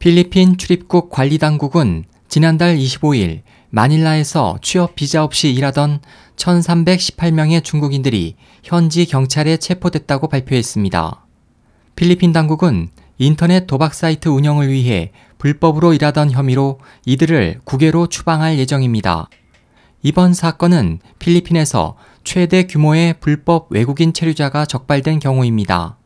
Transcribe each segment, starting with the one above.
필리핀 출입국 관리 당국은 지난달 25일 마닐라에서 취업 비자 없이 일하던 1,318명의 중국인들이 현지 경찰에 체포됐다고 발표했습니다. 필리핀 당국은 인터넷 도박 사이트 운영을 위해 불법으로 일하던 혐의로 이들을 국외로 추방할 예정입니다. 이번 사건은 필리핀에서 최대 규모의 불법 외국인 체류자가 적발된 경우입니다.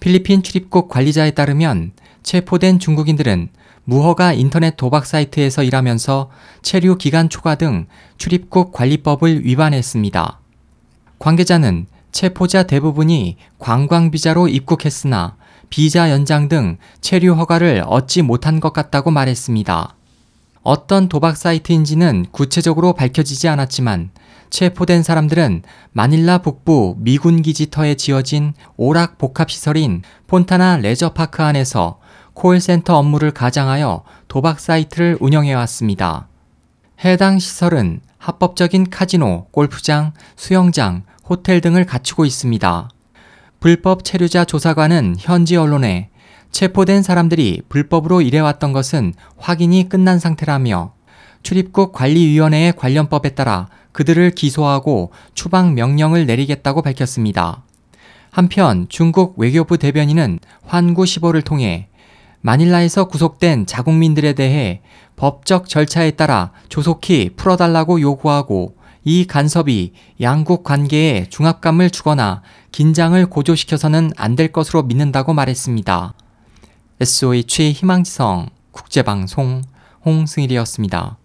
필리핀 출입국 관리자에 따르면 체포된 중국인들은 무허가 인터넷 도박 사이트에서 일하면서 체류 기간 초과 등 출입국 관리법을 위반했습니다. 관계자는 체포자 대부분이 관광비자로 입국했으나 비자 연장 등 체류 허가를 얻지 못한 것 같다고 말했습니다. 어떤 도박 사이트인지는 구체적으로 밝혀지지 않았지만 체포된 사람들은 마닐라 북부 미군 기지터에 지어진 오락 복합시설인 폰타나 레저파크 안에서 콜센터 업무를 가장하여 도박 사이트를 운영해 왔습니다. 해당 시설은 합법적인 카지노, 골프장, 수영장, 호텔 등을 갖추고 있습니다. 불법 체류자 조사관은 현지 언론에 체포된 사람들이 불법으로 일해왔던 것은 확인이 끝난 상태라며 출입국 관리위원회의 관련법에 따라 그들을 기소하고 추방 명령을 내리겠다고 밝혔습니다. 한편 중국 외교부 대변인은 환구시보를 통해 마닐라에서 구속된 자국민들에 대해 법적 절차에 따라 조속히 풀어달라고 요구하고 이 간섭이 양국 관계에 중압감을 주거나 긴장을 고조시켜서는 안 될 것으로 믿는다고 말했습니다. SOH 희망지성 국제방송 홍승일이었습니다.